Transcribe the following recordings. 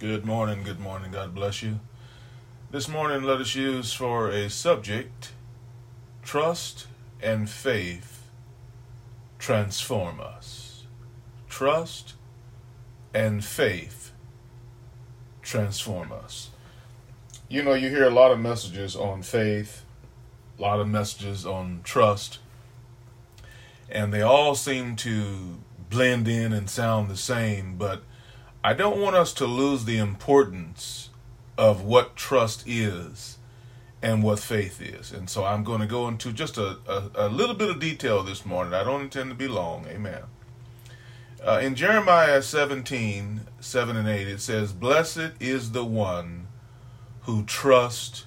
Good morning, good morning. God bless you. This morning, let us use for a subject trust and faith transform us. Trust and faith transform us. You know, you hear a lot of messages on faith, a lot of messages on trust, and they all seem to blend in and sound the same, but I don't want us to lose the importance of what trust is and what faith is. And so I'm going to go into just a, a, a little bit of detail this morning. I don't intend to be long. Amen. Uh, in Jeremiah 17, 7 and 8, it says, Blessed is the one who trusts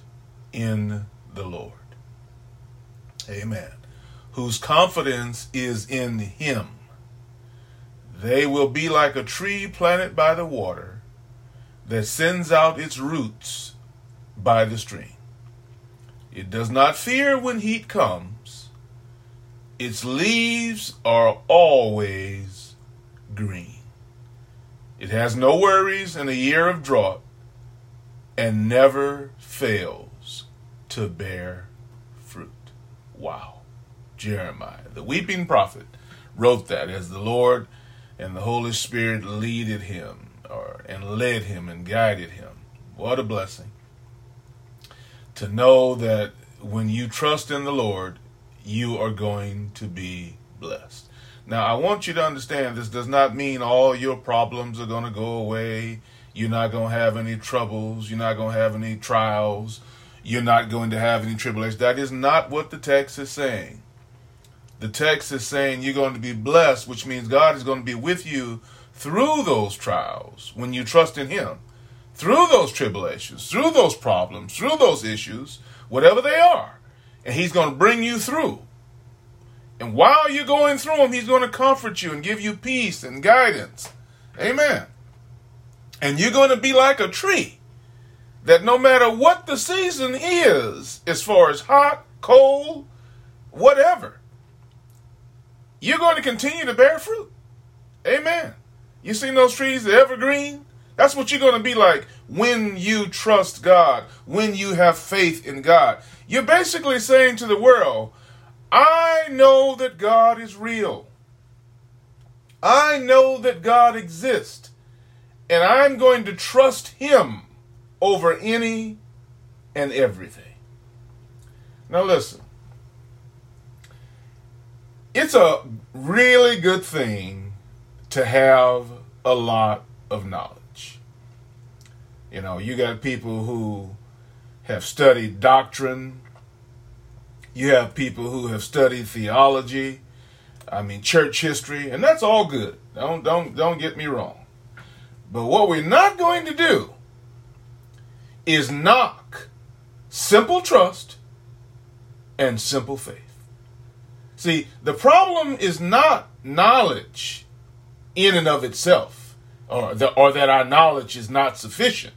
in the Lord. Amen. Whose confidence is in him. They will be like a tree planted by the water that sends out its roots by the stream. It does not fear when heat comes. Its leaves are always green. It has no worries in a year of drought and never fails to bear fruit. Wow. Jeremiah, the weeping prophet, wrote that as the Lord and the Holy Spirit leaded him or and led him and guided him. What a blessing. To know that when you trust in the Lord, you are going to be blessed. Now, I want you to understand this does not mean all your problems are going to go away. You're not going to have any troubles. You're not going to have any trials. You're not going to have any tribulations. That is not what the text is saying. The text is saying you're going to be blessed, which means God is going to be with you through those trials when you trust in Him, through those tribulations, through those problems, through those issues, whatever they are. And He's going to bring you through. And while you're going through them, He's going to comfort you and give you peace and guidance. Amen. And you're going to be like a tree that no matter what the season is, as far as hot, cold, whatever, you're going to continue to bear fruit. Amen. You seen those trees, the evergreen? That's what you're going to be like when you trust God, when you have faith in God. You're basically saying to the world, I know that God is real. I know that God exists. And I'm going to trust Him over any and everything. Now, listen it's a really good thing to have a lot of knowledge. You know, you got people who have studied doctrine, you have people who have studied theology, I mean church history, and that's all good. Don't don't don't get me wrong. But what we're not going to do is knock simple trust and simple faith. See, the problem is not knowledge in and of itself, or, the, or that our knowledge is not sufficient.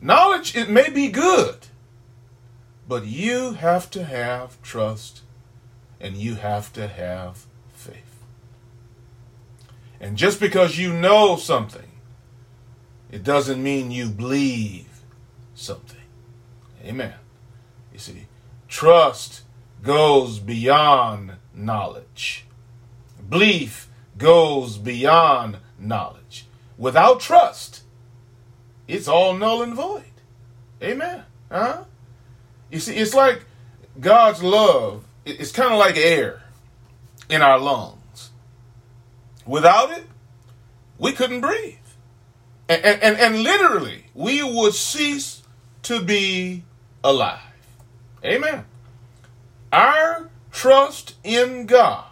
Knowledge, it may be good, but you have to have trust and you have to have faith. And just because you know something, it doesn't mean you believe something. Amen. You see, trust goes beyond knowledge. Belief goes beyond knowledge. Without trust, it's all null and void. Amen. Huh? You see, it's like God's love, it's kind of like air in our lungs. Without it, we couldn't breathe. And, and, and, literally, we would cease to be alive. Amen. Our trust in God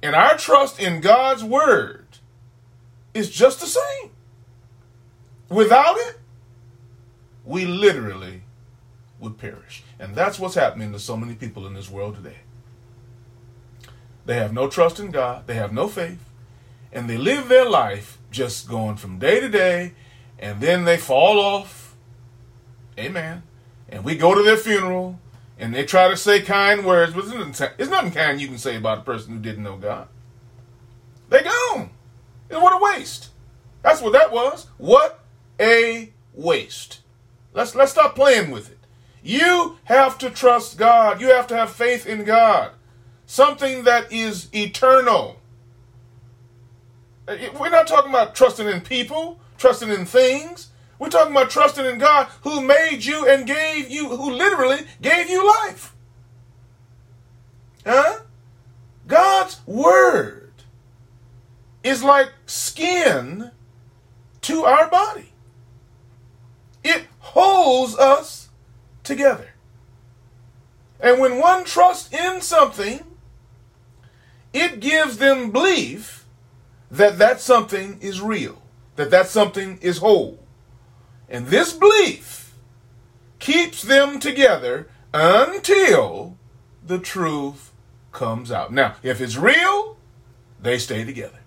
and our trust in God's word is just the same. Without it, we literally would perish. And that's what's happening to so many people in this world today. They have no trust in God, they have no faith, and they live their life just going from day to day, and then they fall off. Amen. And we go to their funeral, and they try to say kind words, but it's nothing kind you can say about a person who didn't know God. They gone. And what a waste. That's what that was. What a waste. Let's let's stop playing with it. You have to trust God. You have to have faith in God. Something that is eternal. Uh, we're not talking about trusting in people, trusting in things. We're talking about trusting in God who made you and gave you, who literally gave you life. Huh? God's word is like skin to our body. It holds us together. And when one trusts in something, it gives them belief that that something is real, that that something is whole. And this belief keeps them together until the truth comes out. Now, if it's real, they stay together.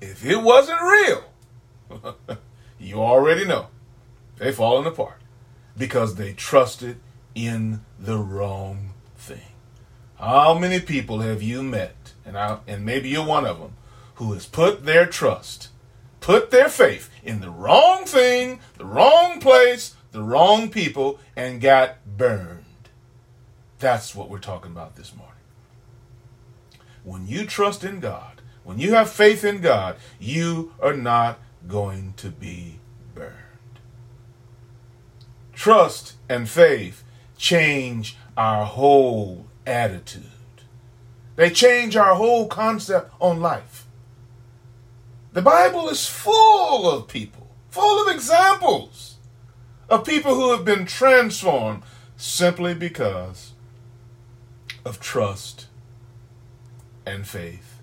If it wasn't real, you already know they falling apart because they trusted in the wrong thing. How many people have you met, and I, and maybe you're one of them, who has put their trust, put their faith in the wrong thing, the wrong place, the wrong people, and got burned? That's what we're talking about this morning. When you trust in God, when you have faith in God, you are not going to be burned. Trust and faith change our whole attitude. They change our whole concept on life. The Bible is full of people, full of examples of people who have been transformed simply because of trust and faith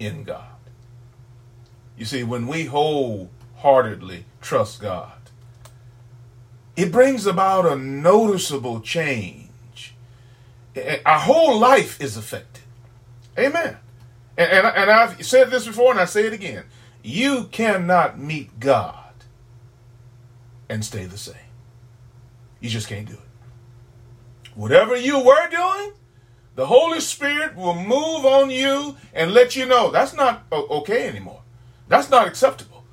in God. You see, when we wholeheartedly trust God, it brings about a noticeable change. Our whole life is affected. Amen. And, and, and I've said this before and I say it again. You cannot meet God and stay the same. You just can't do it. Whatever you were doing, the Holy Spirit will move on you and let you know that's not okay anymore. That's not acceptable.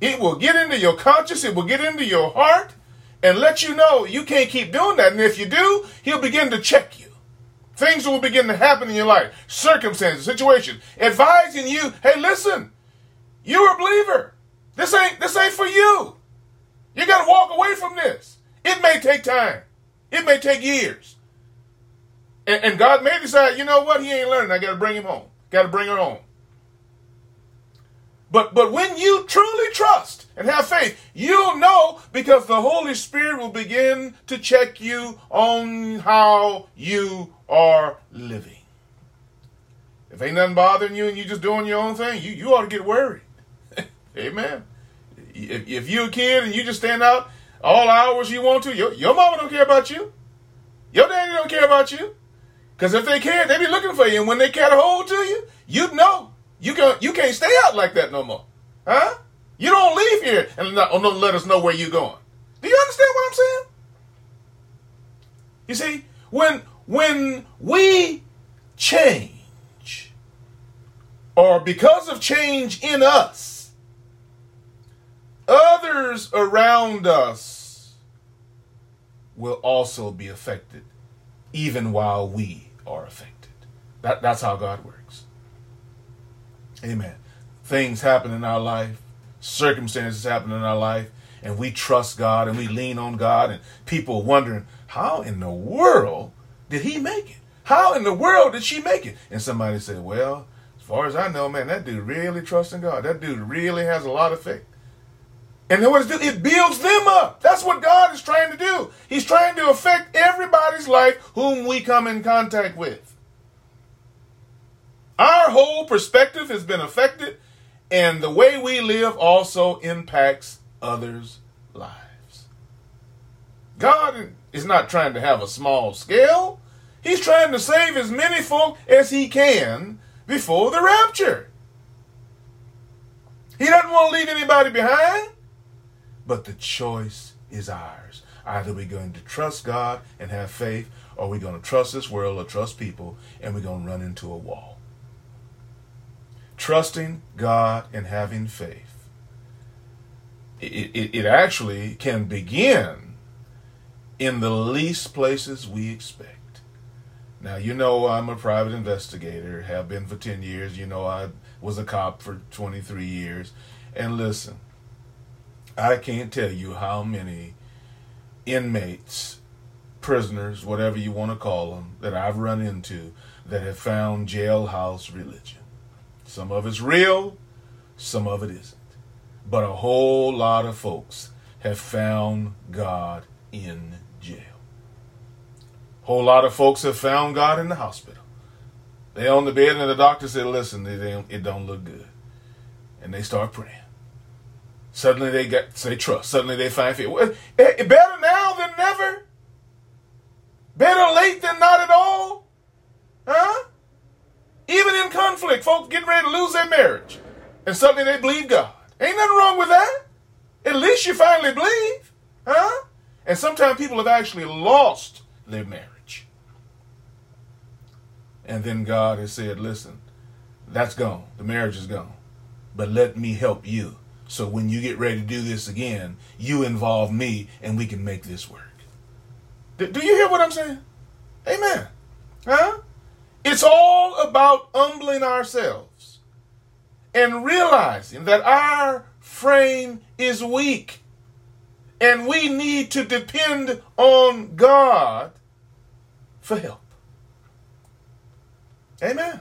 It will get into your conscience, it will get into your heart and let you know you can't keep doing that. And if you do, he'll begin to check you. Things will begin to happen in your life, circumstances, situations, advising you, hey, listen, you're a believer. This ain't this ain't for you. You gotta walk away from this. It may take time. It may take years. And, and God may decide, you know what, he ain't learning. I gotta bring him home. Gotta bring her home. But but when you truly trust and have faith, you'll know because the Holy Spirit will begin to check you on how you are living. If ain't nothing bothering you and you just doing your own thing, you, you ought to get worried. Amen. If, if you're a kid and you just stand out all hours you want to, your, your mama don't care about you. Your daddy don't care about you. Because if they cared, they'd be looking for you. And when they get a hold to you, you'd know. You can you can't stay out like that no more, huh? You don't leave here and not, oh, don't let us know where you're going. Do you understand what I'm saying? You see, when when we change, or because of change in us, others around us will also be affected, even while we are affected. That, that's how God works. Amen. Things happen in our life, circumstances happen in our life, and we trust God and we lean on God, and people are wondering, how in the world did he make it? How in the world did she make it? And somebody said, well, as far as I know, man, that dude really trusts in God. That dude really has a lot of faith. And then what it? It builds them up. That's what God is trying to do. He's trying to affect everybody's life whom we come in contact with. Our whole perspective has been affected, and the way we live also impacts others' lives. God is not trying to have a small scale. He's trying to save as many folk as he can before the rapture. He doesn't want to leave anybody behind, but the choice is ours. Either we're going to trust God and have faith, or we're going to trust this world or trust people, and we're going to run into a wall. Trusting God and having faith, it, it, it actually can begin in the least places we expect. Now, you know, I'm a private investigator, have been for 10 years. You know, I was a cop for 23 years. And listen, I can't tell you how many inmates, prisoners, whatever you want to call them, that I've run into that have found jailhouse religion. Some of it's real, some of it isn't. But a whole lot of folks have found God in jail. A whole lot of folks have found God in the hospital. They on the bed and the doctor said, "Listen, it don't, it don't look good," and they start praying. Suddenly they get say trust. Suddenly they find faith. Well, eh, better now than never. Better late than not at all. Huh? Even in conflict, folks getting ready to lose their marriage. And suddenly they believe God. Ain't nothing wrong with that. At least you finally believe. Huh? And sometimes people have actually lost their marriage. And then God has said, listen, that's gone. The marriage is gone. But let me help you. So when you get ready to do this again, you involve me and we can make this work. Do you hear what I'm saying? Amen. Huh? It's all about humbling ourselves and realizing that our frame is weak and we need to depend on God for help. Amen.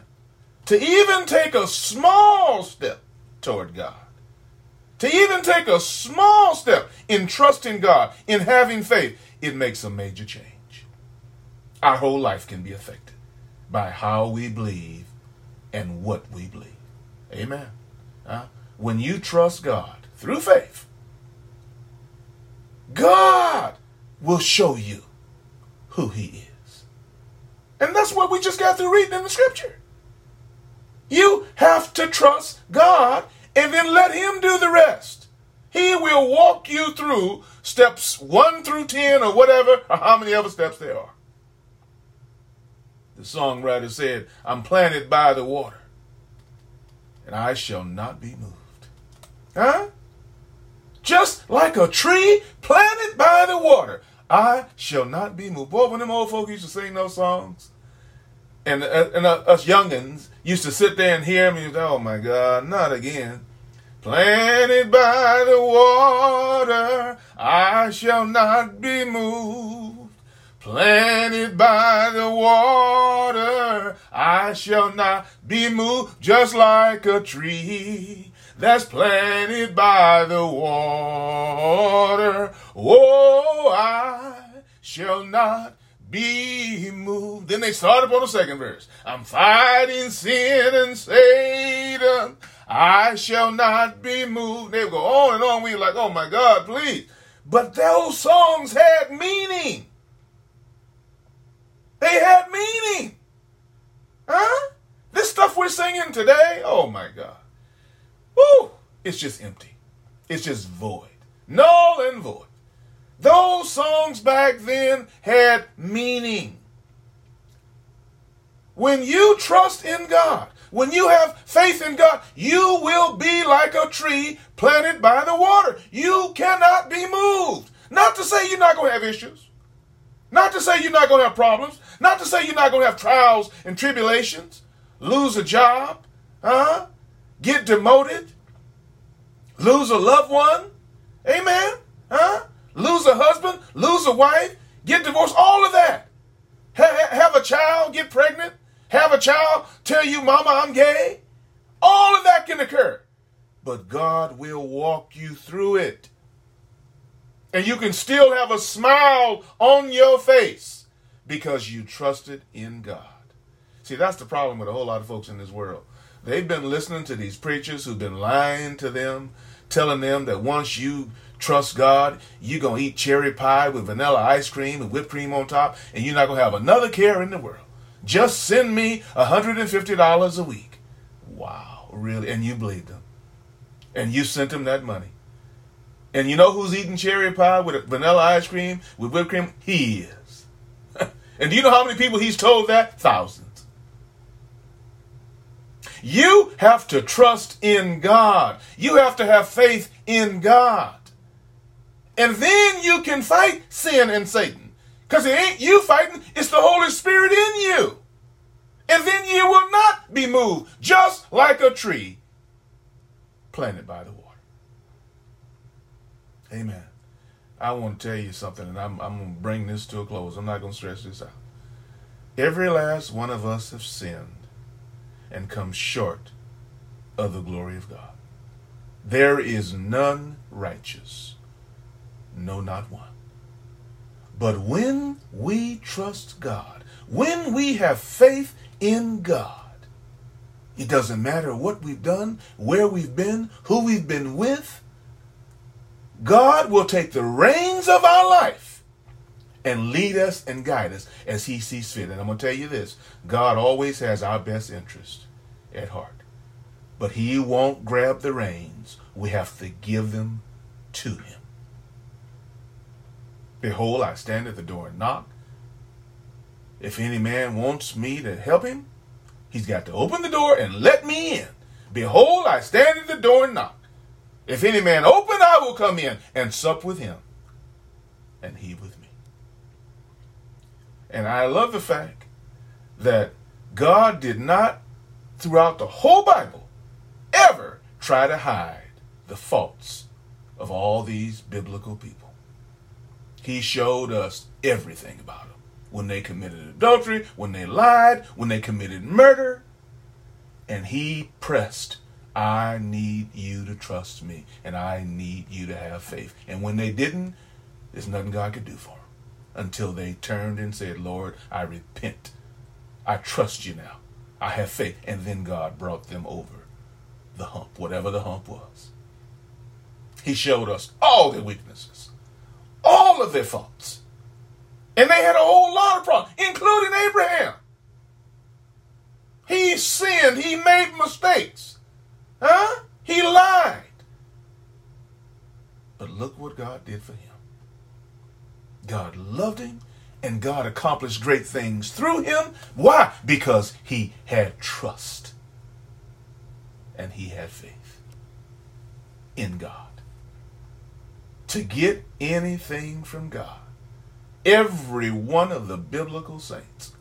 To even take a small step toward God, to even take a small step in trusting God, in having faith, it makes a major change. Our whole life can be affected by how we believe and what we believe. Amen. Uh, when you trust God through faith, God will show you who He is. And that's what we just got through reading in the scripture. You have to trust God and then let Him do the rest. He will walk you through steps 1 through 10 or whatever, or how many other steps there are. The songwriter said, I'm planted by the water, and I shall not be moved. Huh? Just like a tree planted by the water, I shall not be moved. Boy, when them old folk used to sing those songs, and, uh, and uh, us youngins used to sit there and hear me, oh my God, not again. Planted by the water, I shall not be moved. Planted by the water, I shall not be moved, just like a tree that's planted by the water. Oh, I shall not be moved. Then they started on the second verse. I'm fighting sin and Satan. I shall not be moved. They go on and on. We like, oh my God, please. But those songs had meaning. They had meaning. Huh? This stuff we're singing today, oh my God. Woo! It's just empty. It's just void. Null and void. Those songs back then had meaning. When you trust in God, when you have faith in God, you will be like a tree planted by the water. You cannot be moved. Not to say you're not going to have issues. Not to say you're not going to have problems. Not to say you're not going to have trials and tribulations. Lose a job. Huh? Get demoted. Lose a loved one. Amen. Huh? Lose a husband. Lose a wife. Get divorced. All of that. Ha- have a child. Get pregnant. Have a child. Tell you, mama, I'm gay. All of that can occur. But God will walk you through it and you can still have a smile on your face because you trusted in God. See, that's the problem with a whole lot of folks in this world. They've been listening to these preachers who've been lying to them, telling them that once you trust God, you're going to eat cherry pie with vanilla ice cream and whipped cream on top, and you're not going to have another care in the world. Just send me $150 a week. Wow, really? And you believed them. And you sent them that money. And you know who's eating cherry pie with vanilla ice cream with whipped cream? He is. and do you know how many people he's told that? Thousands. You have to trust in God. You have to have faith in God. And then you can fight sin and Satan. Because it ain't you fighting, it's the Holy Spirit in you. And then you will not be moved, just like a tree planted by the water. Amen. I want to tell you something, and I'm, I'm going to bring this to a close. I'm not going to stress this out. Every last one of us have sinned and come short of the glory of God. There is none righteous, no, not one. But when we trust God, when we have faith in God, it doesn't matter what we've done, where we've been, who we've been with, God will take the reins of our life and lead us and guide us as He sees fit. And I'm going to tell you this God always has our best interest at heart. But He won't grab the reins, we have to give them to Him. Behold, I stand at the door and knock. If any man wants me to help him, he's got to open the door and let me in. Behold, I stand at the door and knock. If any man open, I will come in and sup with him, and he with. And I love the fact that God did not, throughout the whole Bible, ever try to hide the faults of all these biblical people. He showed us everything about them. When they committed adultery, when they lied, when they committed murder, and he pressed I need you to trust me, and I need you to have faith. And when they didn't, there's nothing God could do for them until they turned and said, Lord, I repent. I trust you now. I have faith. And then God brought them over the hump, whatever the hump was. He showed us all their weaknesses, all of their faults. And they had a whole lot of problems, including Abraham. He sinned, he made mistakes. Huh? He lied. But look what God did for him. God loved him and God accomplished great things through him. Why? Because he had trust and he had faith in God. To get anything from God, every one of the biblical saints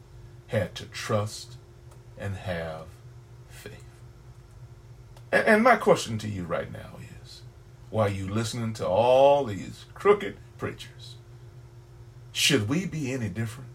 had to trust and have and, and my question to you right now is while you listening to all these crooked preachers, should we be any different?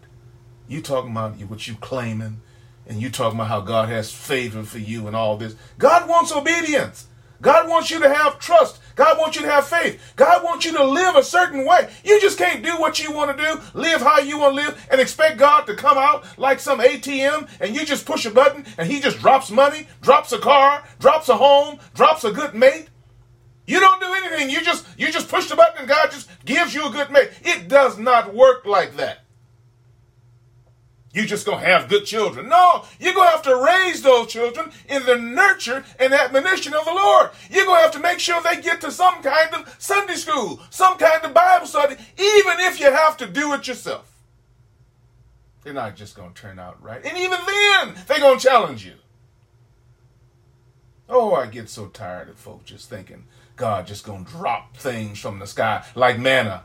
You talking about what you claiming, and you talking about how God has favor for you and all this. God wants obedience. God wants you to have trust. God wants you to have faith. God wants you to live a certain way. You just can't do what you want to do, live how you want to live, and expect God to come out like some ATM and you just push a button and He just drops money, drops a car, drops a home, drops a good mate. You don't do anything. You just you just push the button and God just gives you a good mate. It does not work like that you just gonna have good children. No, you're gonna have to raise those children in the nurture and admonition of the Lord. You're gonna have to make sure they get to some kind of Sunday school, some kind of Bible study, even if you have to do it yourself. They're not just gonna turn out right. And even then, they're gonna challenge you. Oh, I get so tired of folks just thinking God just gonna drop things from the sky like manna.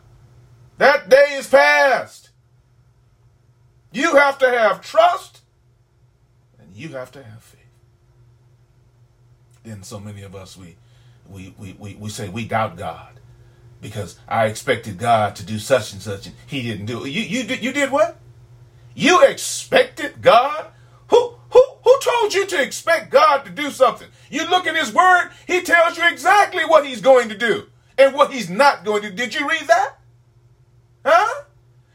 That day is past. You have to have trust and you have to have faith. Then so many of us we we, we, we, we say we doubt God because I expected God to do such and such and he didn't do it. You you did you did what? You expected God? Who who who told you to expect God to do something? You look in his word, he tells you exactly what he's going to do and what he's not going to do. Did you read that? Huh?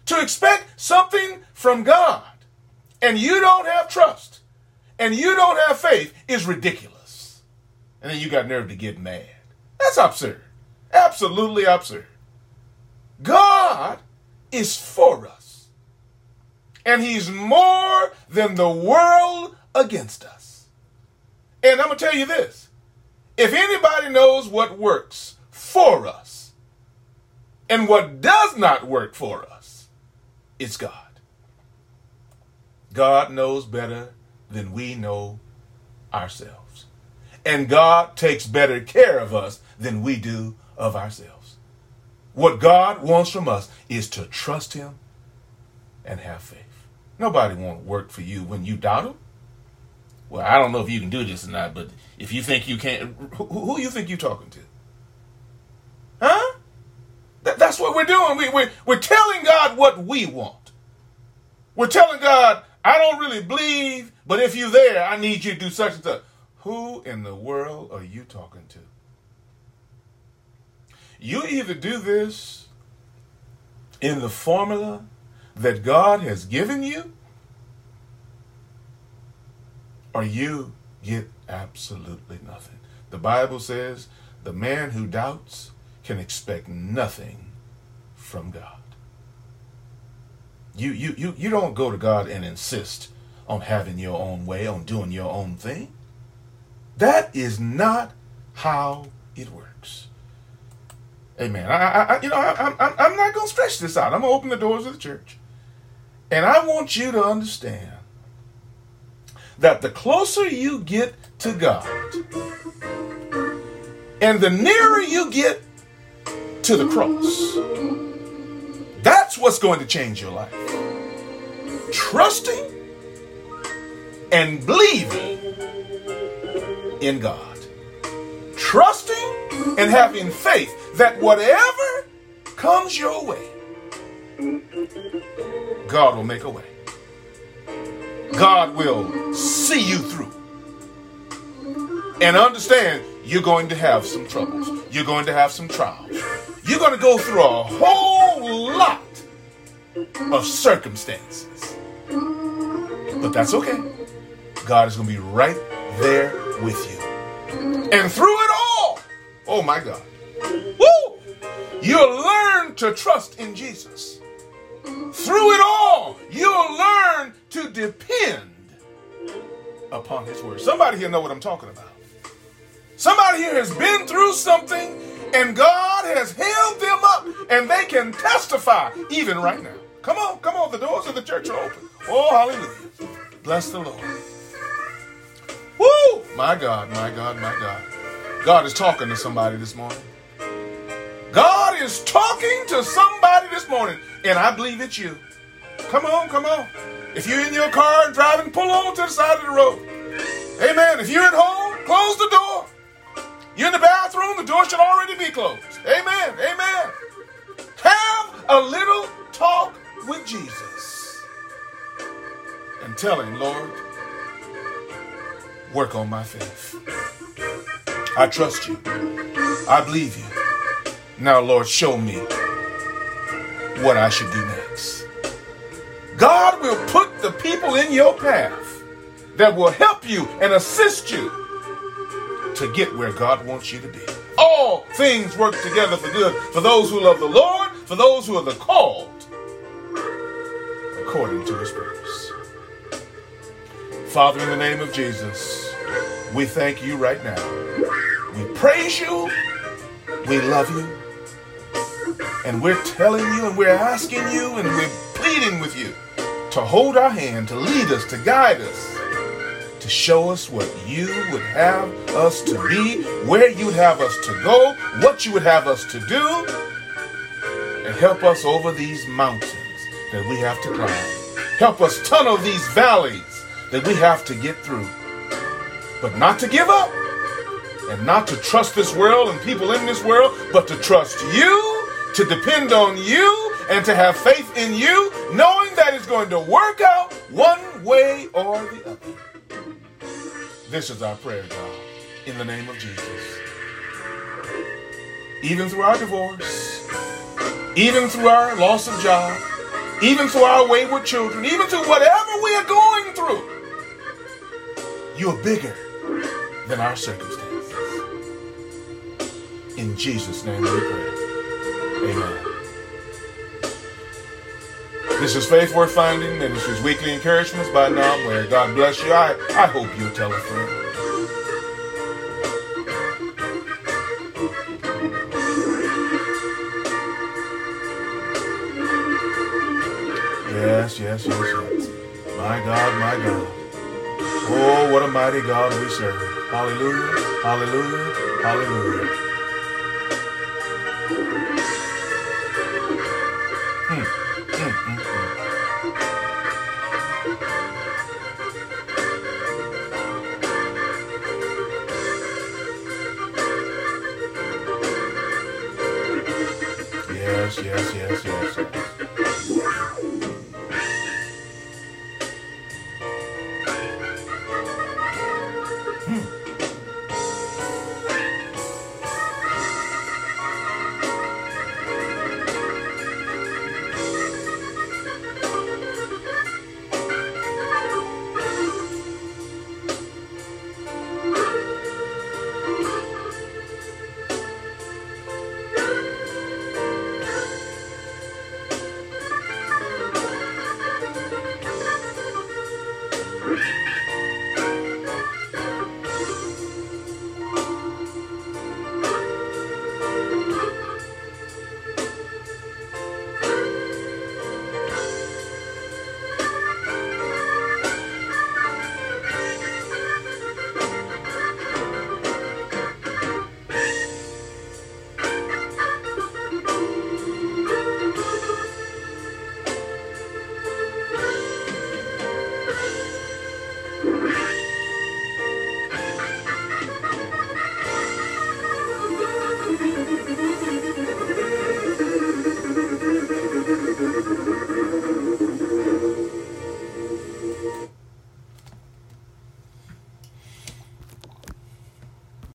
To expect something from God and you don't have trust and you don't have faith is ridiculous. And then you got nerve to get mad. That's absurd. Absolutely absurd. God is for us. And he's more than the world against us. And I'm going to tell you this. If anybody knows what works for us and what does not work for us, it's God. God knows better than we know ourselves. And God takes better care of us than we do of ourselves. What God wants from us is to trust Him and have faith. Nobody won't work for you when you doubt Him. Well, I don't know if you can do this or not, but if you think you can't, who, who you think you're talking to? Huh? That, that's what we're doing. We, we, we're telling God what we want. We're telling God, I don't really believe, but if you're there, I need you to do such and such. Who in the world are you talking to? You either do this in the formula that God has given you, or you get absolutely nothing. The Bible says the man who doubts can expect nothing from God. You, you, you, you don't go to God and insist on having your own way, on doing your own thing. That is not how it works. Amen. I, I you know, I, I'm, I'm not going to stretch this out. I'm going to open the doors of the church. And I want you to understand that the closer you get to God, and the nearer you get to the cross, that's what's going to change your life. Trusting and believing in God. Trusting and having faith that whatever comes your way, God will make a way. God will see you through. And understand you're going to have some troubles. You're going to have some trials. You're going to go through a whole lot of circumstances. But that's okay. God is going to be right there with you. And through it all, oh my God, woo, you'll learn to trust in Jesus. Through it all, you'll learn to depend upon His word. Somebody here know what I'm talking about. Somebody here has been through something and God has held them up and they can testify even right now. Come on, come on. The doors of the church are open. Oh, hallelujah. Bless the Lord. Woo! My God, my God, my God. God is talking to somebody this morning. God is talking to somebody this morning, and I believe it's you. Come on, come on. If you're in your car and driving, pull on to the side of the road. Amen. If you're at home, close the door. You're in the bathroom, the door should already be closed. Amen. Amen. Have a little talk with Jesus and tell him, Lord, work on my faith. I trust you. I believe you. Now, Lord, show me what I should do next. God will put the people in your path that will help you and assist you to get where God wants you to be. All things work together for good for those who love the Lord, for those who are the called according to his purpose. Father, in the name of Jesus, we thank you right now. We praise you. We love you. And we're telling you and we're asking you and we're pleading with you to hold our hand, to lead us, to guide us, to show us what you would have us to be, where you'd have us to go, what you would have us to do, and help us over these mountains that we have to climb. Help us tunnel these valleys that we have to get through. But not to give up and not to trust this world and people in this world, but to trust you, to depend on you, and to have faith in you, knowing that it's going to work out one way or the other. This is our prayer, God, in the name of Jesus. Even through our divorce, even through our loss of job, even through our wayward children, even through whatever we are going through, you're bigger than our circumstances. In Jesus' name we pray. Amen. This is Faith Worth Finding Ministries Weekly Encouragements by Naum Ware. God bless you. I, I hope you'll tell a friend. Yes, yes, yes, yes. My God, my God. Oh, what a mighty God we serve. Hallelujah, hallelujah, hallelujah.